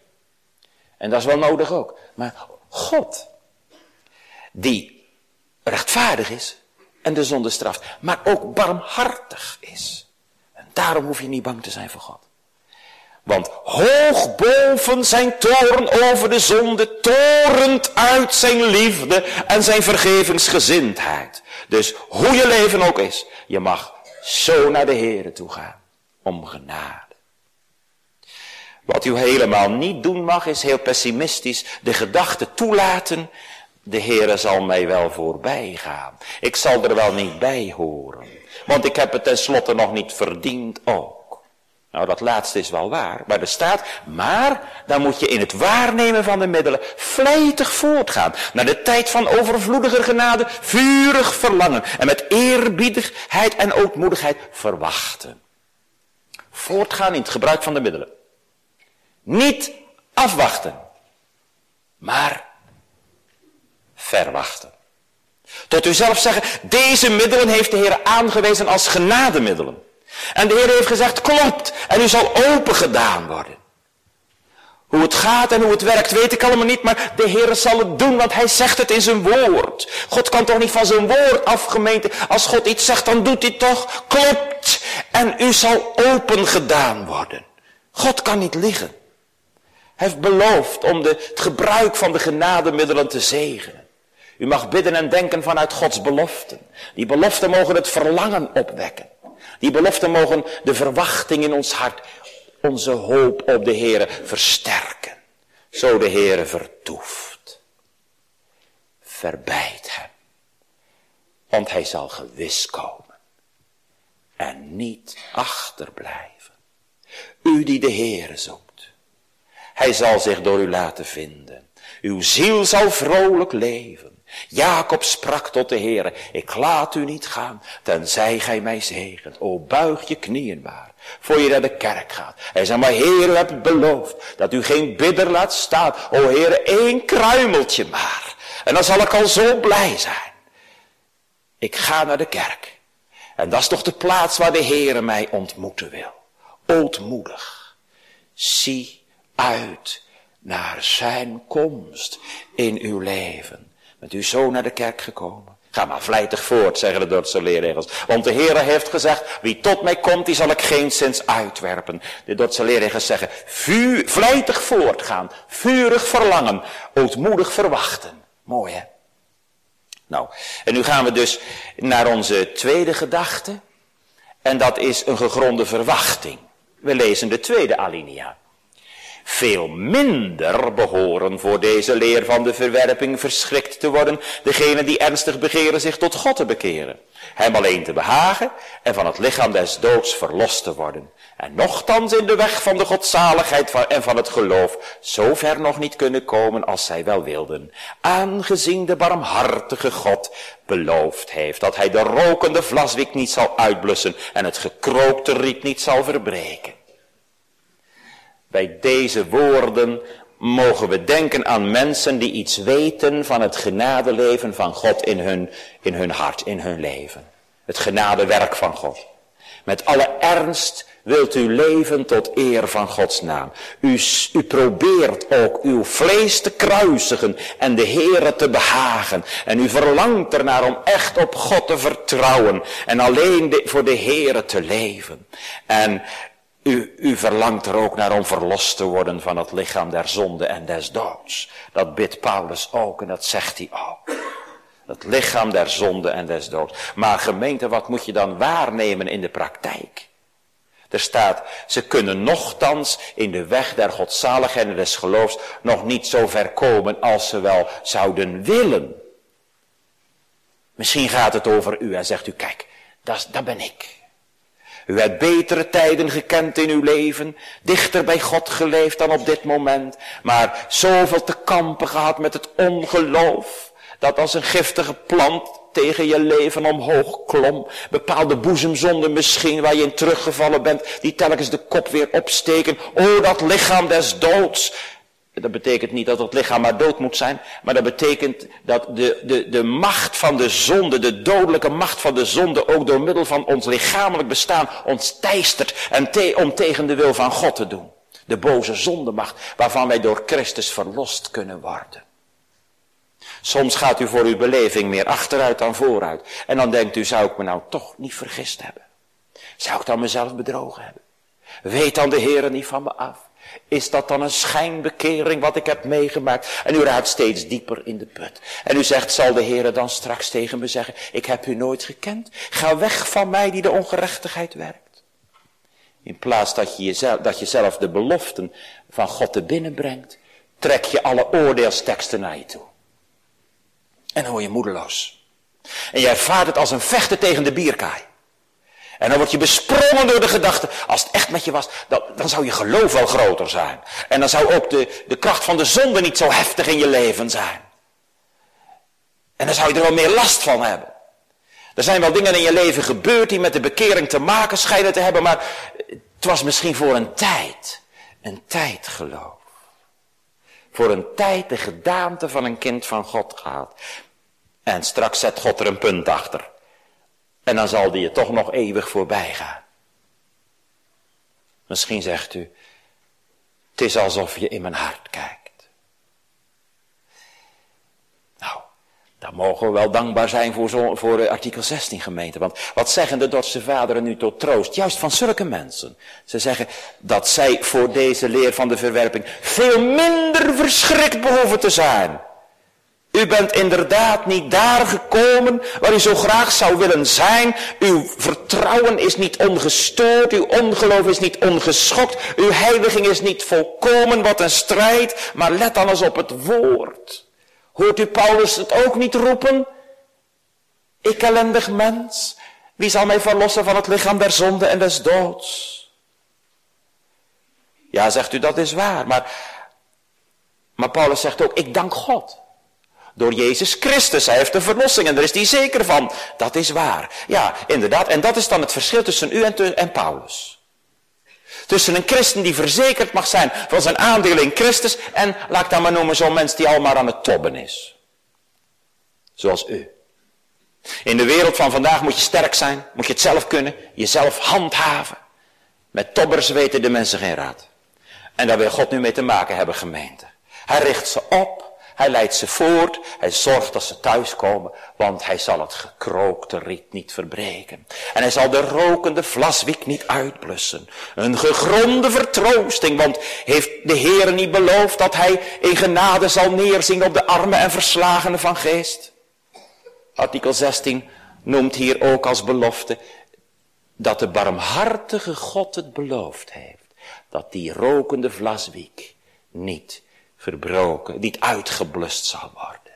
Speaker 1: En dat is wel nodig ook. Maar God, die rechtvaardig is en de zonde straft, maar ook barmhartig is. En daarom hoef je niet bang te zijn voor God. Want hoog boven zijn toren over de zonde, torent uit zijn liefde en zijn vergevingsgezindheid. Dus hoe je leven ook is, je mag zo naar de Here toe gaan om genade. Wat u helemaal niet doen mag is heel pessimistisch de gedachte toelaten. De Heere zal mij wel voorbij gaan. Ik zal er wel niet bij horen. Want ik heb het tenslotte nog niet verdiend ook. Nou, dat laatste is wel waar, maar er staat, maar dan moet je in het waarnemen van de middelen vlijtig voortgaan. Naar de tijd van overvloediger genade, vurig verlangen en met eerbiedigheid en ootmoedigheid verwachten. Voortgaan in het gebruik van de middelen. Niet afwachten, maar verwachten. Tot u zelf zeggen, deze middelen heeft de Heer aangewezen als genademiddelen. En de Heer heeft gezegd, klopt, en u zal open gedaan worden. Hoe het gaat en hoe het werkt weet ik allemaal niet, maar de Heer zal het doen, want Hij zegt het in zijn woord. God kan toch niet van zijn woord afgemeenten. Als God iets zegt, dan doet hij toch. Klopt. En u zal open gedaan worden. God kan niet liggen heeft beloofd om de, het gebruik van de genademiddelen te zegenen. U mag bidden en denken vanuit Gods beloften. Die beloften mogen het verlangen opwekken. Die beloften mogen de verwachting in ons hart, onze hoop op de Heere versterken. Zo de Heere vertoeft. Verbijt hem. Want hij zal gewis komen. En niet achterblijven. U die de Heere zoekt. Hij zal zich door u laten vinden. Uw ziel zal vrolijk leven. Jacob sprak tot de Heere, ik laat u niet gaan, tenzij gij mij zegent. O, buig je knieën maar, voor je naar de kerk gaat. Hij zei, maar Heer, u hebt beloofd, dat u geen bidder laat staan. O Heere, één kruimeltje maar. En dan zal ik al zo blij zijn. Ik ga naar de kerk. En dat is toch de plaats waar de Heere mij ontmoeten wil. Ootmoedig. Zie uit naar zijn komst in uw leven. Met uw zoon naar de kerk gekomen. Ga maar vlijtig voort, zeggen de Dordtse leerregels. Want de Heer heeft gezegd, wie tot mij komt, die zal ik geen zins uitwerpen. De Dordtse leerregels zeggen, vuur, vlijtig voortgaan, vurig verlangen, ootmoedig verwachten. Mooi hè? Nou, en nu gaan we dus naar onze tweede gedachte. En dat is een gegronde verwachting. We lezen de tweede alinea. Veel minder behoren voor deze leer van de verwerping verschrikt te worden, degene die ernstig begeren zich tot God te bekeren, hem alleen te behagen en van het lichaam des doods verlost te worden. En nochtans in de weg van de godzaligheid en van het geloof zo ver nog niet kunnen komen als zij wel wilden, aangezien de barmhartige God beloofd heeft dat hij de rokende vlaswik niet zal uitblussen en het gekrookte riet niet zal verbreken. Bij deze woorden mogen we denken aan mensen die iets weten van het genadeleven van God in hun, in hun hart, in hun leven. Het genadewerk van God. Met alle ernst wilt u leven tot eer van Gods naam. U, u probeert ook uw vlees te kruisigen en de Heere te behagen. En u verlangt ernaar om echt op God te vertrouwen en alleen voor de Heere te leven. En u, u verlangt er ook naar om verlost te worden van het lichaam der zonde en des doods. Dat bidt Paulus ook en dat zegt hij ook. Het lichaam der zonde en des doods. Maar gemeente, wat moet je dan waarnemen in de praktijk? Er staat, ze kunnen nochtans in de weg der godzaligheid en des geloofs nog niet zo ver komen als ze wel zouden willen. Misschien gaat het over u en zegt u, kijk, dat, dat ben ik. U hebt betere tijden gekend in uw leven, dichter bij God geleefd dan op dit moment, maar zoveel te kampen gehad met het ongeloof, dat als een giftige plant tegen je leven omhoog klom. Bepaalde boezemzonden misschien waar je in teruggevallen bent, die telkens de kop weer opsteken. O, dat lichaam des doods. Dat betekent niet dat het lichaam maar dood moet zijn, maar dat betekent dat de, de, de macht van de zonde, de dodelijke macht van de zonde, ook door middel van ons lichamelijk bestaan, ons teistert en te, om tegen de wil van God te doen. De boze zondemacht, waarvan wij door Christus verlost kunnen worden. Soms gaat u voor uw beleving meer achteruit dan vooruit. En dan denkt u, zou ik me nou toch niet vergist hebben? Zou ik dan mezelf bedrogen hebben? Weet dan de Heer niet van me af? Is dat dan een schijnbekering wat ik heb meegemaakt? En u raakt steeds dieper in de put. En u zegt, zal de Heer dan straks tegen me zeggen, ik heb u nooit gekend. Ga weg van mij die de ongerechtigheid werkt. In plaats dat je, jezelf, dat je zelf de beloften van God te binnen brengt, trek je alle oordeelsteksten naar je toe. En dan je moedeloos. En je ervaart het als een vechten tegen de bierkaai. En dan word je besprongen door de gedachte, als het echt met je was, dan, dan zou je geloof wel groter zijn. En dan zou ook de, de kracht van de zonde niet zo heftig in je leven zijn. En dan zou je er wel meer last van hebben. Er zijn wel dingen in je leven gebeurd die met de bekering te maken schijnen te hebben, maar het was misschien voor een tijd. Een tijd geloof voor een tijd de gedaante van een kind van God gehad. En straks zet God er een punt achter. En dan zal die je toch nog eeuwig voorbij gaan. Misschien zegt u, het is alsof je in mijn hart kijkt. Dan mogen we wel dankbaar zijn voor, zo, voor artikel 16 gemeente. Want wat zeggen de Dordtse vaderen nu tot troost? Juist van zulke mensen. Ze zeggen dat zij voor deze leer van de verwerping veel minder verschrikt behoeven te zijn. U bent inderdaad niet daar gekomen waar u zo graag zou willen zijn. Uw vertrouwen is niet ongestoord, uw ongeloof is niet ongeschokt, uw heiliging is niet volkomen, wat een strijd. Maar let dan eens op het woord. Hoort u Paulus het ook niet roepen? Ik ellendig mens, wie zal mij verlossen van het lichaam der zonde en des doods? Ja, zegt u, dat is waar. Maar, maar Paulus zegt ook, ik dank God. Door Jezus Christus, hij heeft de verlossing en daar is hij zeker van. Dat is waar. Ja, inderdaad. En dat is dan het verschil tussen u en, en Paulus. Tussen een christen die verzekerd mag zijn van zijn aandeel in Christus en, laat ik dan maar noemen, zo'n mens die al maar aan het tobben is. Zoals u. In de wereld van vandaag moet je sterk zijn, moet je het zelf kunnen, jezelf handhaven. Met tobbers weten de mensen geen raad. En daar wil God nu mee te maken hebben, gemeente. Hij richt ze op hij leidt ze voort. Hij zorgt dat ze thuiskomen. Want hij zal het gekrookte riet niet verbreken. En hij zal de rokende vlaswiek niet uitblussen. Een gegronde vertroosting. Want heeft de Heer niet beloofd dat hij in genade zal neerzien op de armen en verslagenen van geest? Artikel 16 noemt hier ook als belofte dat de barmhartige God het beloofd heeft. Dat die rokende vlaswiek niet verbroken, niet uitgeblust zal worden.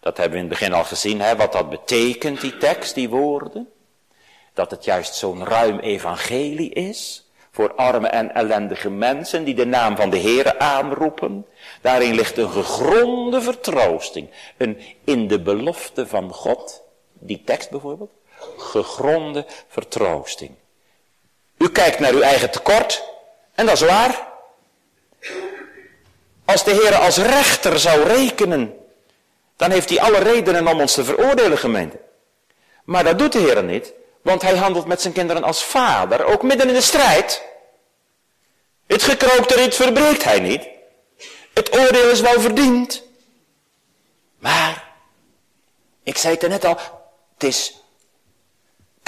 Speaker 1: Dat hebben we in het begin al gezien, hè, wat dat betekent, die tekst, die woorden. Dat het juist zo'n ruim evangelie is voor arme en ellendige mensen die de naam van de Heere aanroepen. Daarin ligt een gegronde vertroosting, een in de belofte van God, die tekst bijvoorbeeld, gegronde vertroosting. U kijkt naar uw eigen tekort, en dat is waar. Als de Heer als rechter zou rekenen, dan heeft hij alle redenen om ons te veroordelen, gemeente. Maar dat doet de Heer niet, want hij handelt met zijn kinderen als vader, ook midden in de strijd. Het gekrookte rit verbreekt hij niet. Het oordeel is wel verdiend. Maar, ik zei het er net al, het is,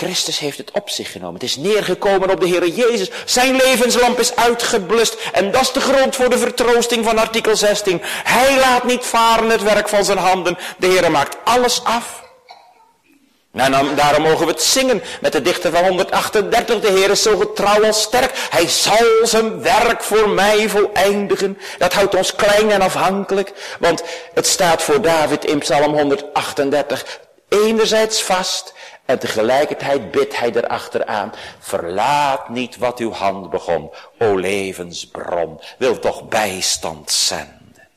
Speaker 1: Christus heeft het op zich genomen. Het is neergekomen op de Heer Jezus. Zijn levenslamp is uitgeblust. En dat is de grond voor de vertroosting van artikel 16. Hij laat niet varen het werk van zijn handen. De Heer maakt alles af. En dan, daarom mogen we het zingen met de dichter van 138. De Heer is zo getrouw als sterk. Hij zal zijn werk voor mij voleindigen. Dat houdt ons klein en afhankelijk. Want het staat voor David in Psalm 138 enerzijds vast. En tegelijkertijd bidt hij erachteraan. Verlaat niet wat uw hand begon. O levensbron. Wil toch bijstand zenden.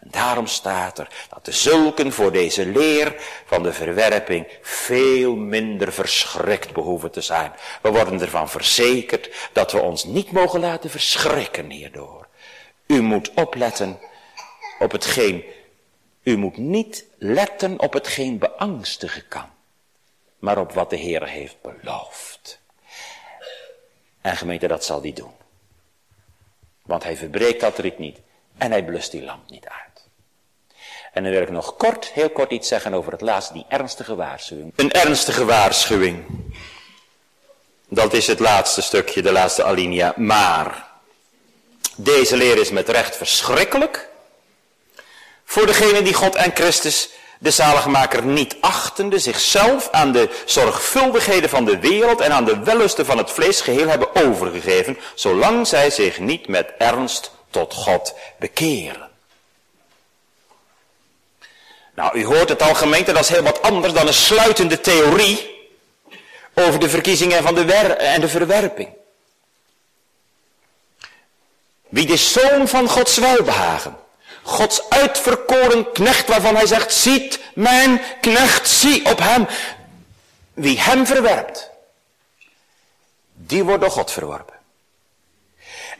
Speaker 1: En daarom staat er dat de zulken voor deze leer van de verwerping veel minder verschrikt behoeven te zijn. We worden ervan verzekerd dat we ons niet mogen laten verschrikken hierdoor. U moet opletten op hetgeen, u moet niet letten op hetgeen beangstigen kan, maar op wat de Heer heeft beloofd. En gemeente, dat zal hij doen. Want hij verbreekt dat riet niet en hij blust die lamp niet uit. En dan wil ik nog kort, heel kort iets zeggen over het laatste, die ernstige waarschuwing. Een ernstige waarschuwing. Dat is het laatste stukje, de laatste alinea. Maar, deze leer is met recht verschrikkelijk. Voor degene die God en Christus, de zaligmaker, niet achtende, zichzelf aan de zorgvuldigheden van de wereld en aan de wellusten van het vlees geheel hebben overgegeven, zolang zij zich niet met ernst tot God bekeren. Nou, u hoort het al gemeente, dat is heel wat anders dan een sluitende theorie over de verkiezingen van de en de verwerping. Wie de zoon van Gods welbehagen, Gods uitverkoren knecht waarvan hij zegt, ziet mijn knecht, zie op hem. Wie hem verwerpt, die wordt door God verworpen.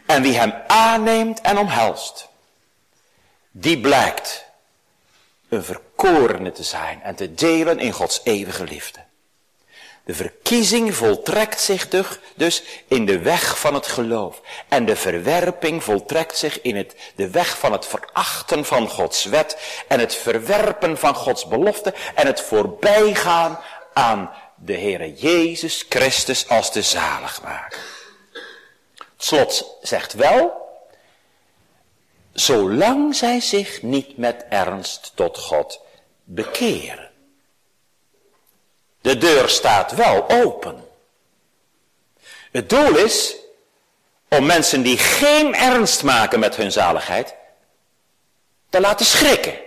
Speaker 1: En wie hem aanneemt en omhelst, die blijkt een verkorene te zijn en te delen in Gods eeuwige liefde. De verkiezing voltrekt zich dus in de weg van het geloof. En de verwerping voltrekt zich in het, de weg van het verachten van Gods wet. En het verwerpen van Gods belofte. En het voorbijgaan aan de Heere Jezus Christus als de zaligmaker. Slot zegt wel, zolang zij zich niet met ernst tot God bekeren. De deur staat wel open. Het doel is om mensen die geen ernst maken met hun zaligheid, te laten schrikken.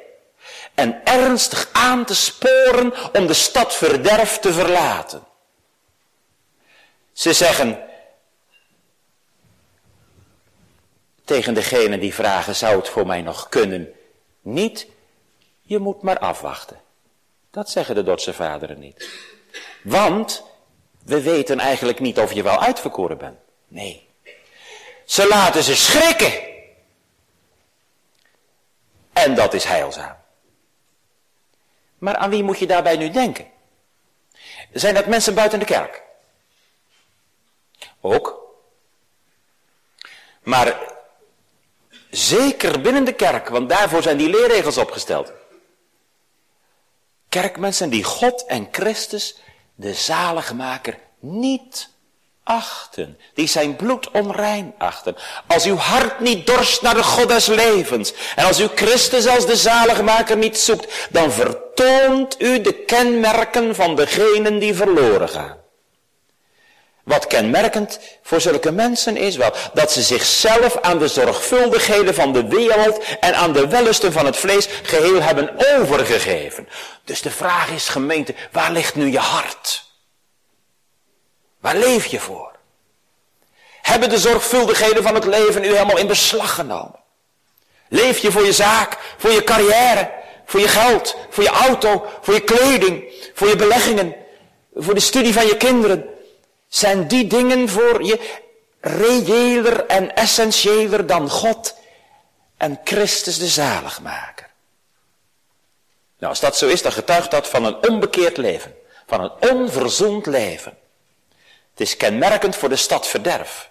Speaker 1: En ernstig aan te sporen om de stad verderf te verlaten. Ze zeggen, tegen degene die vragen, zou het voor mij nog kunnen? Niet, je moet maar afwachten. Dat zeggen de Dordtse vaderen niet. Want we weten eigenlijk niet of je wel uitverkoren bent. Nee. Ze laten ze schrikken. En dat is heilzaam. Maar aan wie moet je daarbij nu denken? Zijn dat mensen buiten de kerk? Ook. Maar Zeker binnen de kerk, want daarvoor zijn die leerregels opgesteld. Kerkmensen die God en Christus, de zaligmaker, niet achten. Die zijn bloed onrein achten. Als uw hart niet dorst naar de God des levens. En als u Christus als de zaligmaker niet zoekt. Dan vertoont u de kenmerken van degenen die verloren gaan. Wat kenmerkend voor zulke mensen is wel dat ze zichzelf aan de zorgvuldigheden van de wereld en aan de wellusten van het vlees geheel hebben overgegeven. Dus de vraag is gemeente, waar ligt nu je hart? Waar leef je voor? Hebben de zorgvuldigheden van het leven u helemaal in beslag genomen? Leef je voor je zaak, voor je carrière, voor je geld, voor je auto, voor je kleding, voor je beleggingen, voor de studie van je kinderen, zijn die dingen voor je reëler en essentiëler dan God en Christus de zaligmaker. Nou, als dat zo is, dan getuigt dat van een onbekeerd leven. Van een onverzoend leven. Het is kenmerkend voor de stad verderf.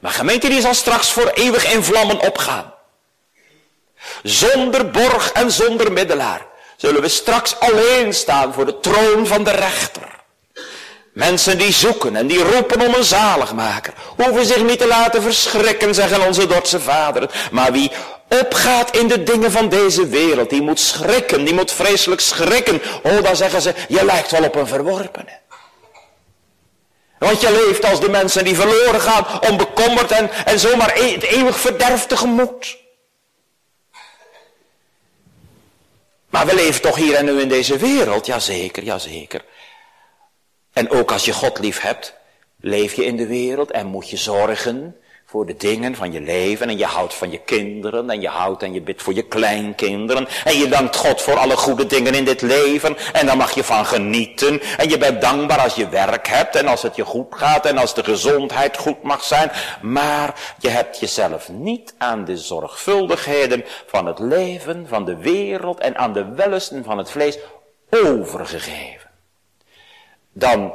Speaker 1: Maar gemeente die zal straks voor eeuwig in vlammen opgaan. Zonder borg en zonder middelaar zullen we straks alleen staan voor de troon van de rechter. Mensen die zoeken en die roepen om een zaligmaker, hoeven zich niet te laten verschrikken, zeggen onze Dordtse vaderen. Maar wie opgaat in de dingen van deze wereld, die moet schrikken, die moet vreselijk schrikken. Oh, dan zeggen ze, je lijkt wel op een verworpene. Want je leeft als de mensen die verloren gaan, onbekommerd en, en zomaar e-, het eeuwig verderf tegemoet. Maar we leven toch hier en nu in deze wereld, jazeker, jazeker. En ook als je God lief hebt, leef je in de wereld en moet je zorgen voor de dingen van je leven. En je houdt van je kinderen en je houdt en je bidt voor je kleinkinderen. En je dankt God voor alle goede dingen in dit leven. En daar mag je van genieten. En je bent dankbaar als je werk hebt en als het je goed gaat en als de gezondheid goed mag zijn. Maar je hebt jezelf niet aan de zorgvuldigheden van het leven, van de wereld en aan de wellusten van het vlees overgegeven. Dan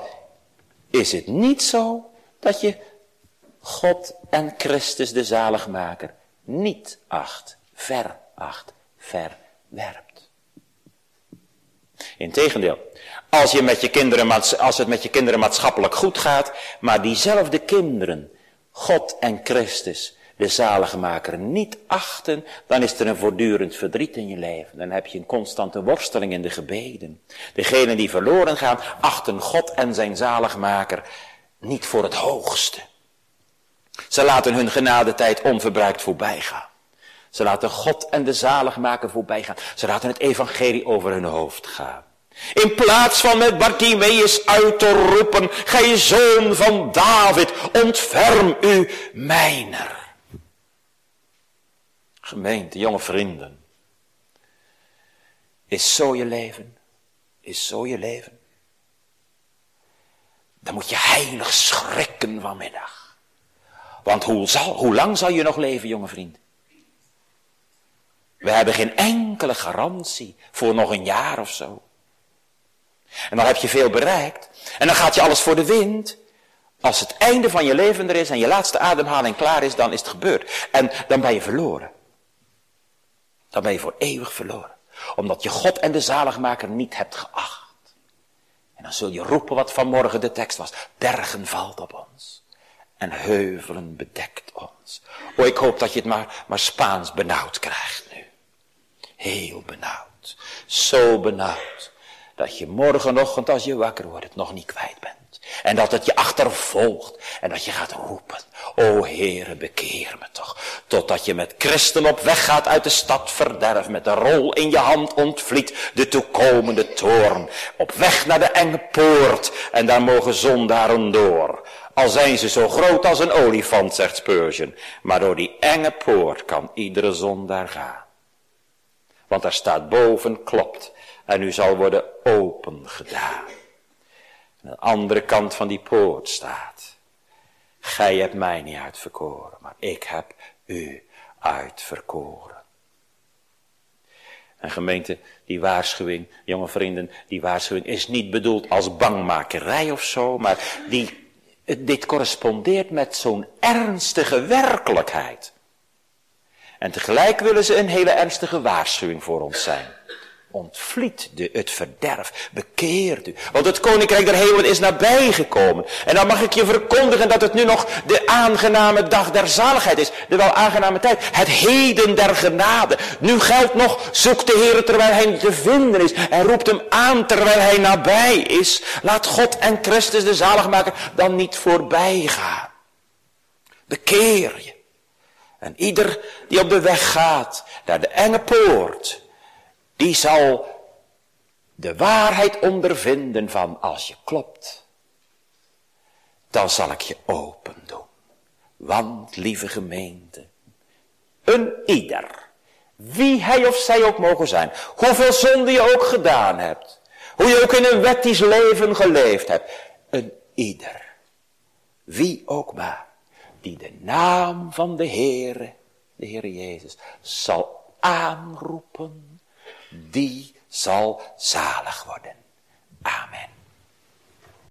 Speaker 1: is het niet zo dat je God en Christus de zaligmaker niet acht, veracht, verwerpt. Integendeel, als, je met je kinderen, als het met je kinderen maatschappelijk goed gaat, maar diezelfde kinderen, God en Christus, de zaligmaker, niet achten, dan is er een voortdurend verdriet in je leven. Dan heb je een constante worsteling in de gebeden. Degenen die verloren gaan, achten God en zijn zaligmaker niet voor het hoogste. Ze laten hun genadetijd onverbruikt voorbij gaan. Ze laten God en de zaligmaker voorbij gaan. Ze laten het evangelie over hun hoofd gaan. In plaats van met Bartimeus uit te roepen, gij zoon van David, ontferm u mijner. Gemeente, jonge vrienden. Is zo je leven? Is zo je leven? Dan moet je heilig schrikken vanmiddag. Want hoe, zal, hoe lang zal je nog leven, jonge vriend? We hebben geen enkele garantie voor nog een jaar of zo. En dan heb je veel bereikt. En dan gaat je alles voor de wind. Als het einde van je leven er is en je laatste ademhaling klaar is, dan is het gebeurd. En dan ben je verloren. Dan ben je voor eeuwig verloren. Omdat je God en de zaligmaker niet hebt geacht. En dan zul je roepen wat vanmorgen de tekst was. Bergen valt op ons en heuvelen bedekt ons. Oh, ik hoop dat je het maar, maar Spaans benauwd krijgt nu. Heel benauwd. Zo benauwd. Dat je morgenochtend als je wakker wordt het nog niet kwijt bent. En dat het je achtervolgt. En dat je gaat roepen. O Heere, bekeer me toch. Totdat je met christen op weg gaat uit de stad verderf. Met de rol in je hand ontvliet de toekomende toorn. Op weg naar de enge poort. En daar mogen zondaren door. Al zijn ze zo groot als een olifant, zegt Spurgeon. Maar door die enge poort kan iedere zondaar gaan. Want daar staat boven, klopt. En u zal worden open gedaan. Aan de andere kant van die poort staat. Gij hebt mij niet uitverkoren, maar ik heb u uitverkoren. En gemeente, die waarschuwing, jonge vrienden, die waarschuwing is niet bedoeld als bangmakerij of zo, maar die dit correspondeert met zo'n ernstige werkelijkheid. En tegelijk willen ze een hele ernstige waarschuwing voor ons zijn. Ontvliet de, het verderf, bekeert u. Want het koninkrijk der hemelen is nabijgekomen. En dan mag ik je verkondigen dat het nu nog de aangename dag der zaligheid is. De wel aangename tijd. Het heden der genade. Nu geldt nog, zoek de Heer terwijl hij te vinden is. En roept hem aan terwijl hij nabij is. Laat God en Christus de zaligmaker dan niet voorbij gaan. Bekeer je. En ieder die op de weg gaat naar de enge poort die zal de waarheid ondervinden van als je klopt, dan zal ik je open doen. Want, lieve gemeente, een ieder, wie hij of zij ook mogen zijn, hoeveel zonde je ook gedaan hebt, hoe je ook in een wettisch leven geleefd hebt, een ieder, wie ook maar, die de naam van de Heere de Heer Jezus, zal aanroepen, die zal zalig worden. Amen.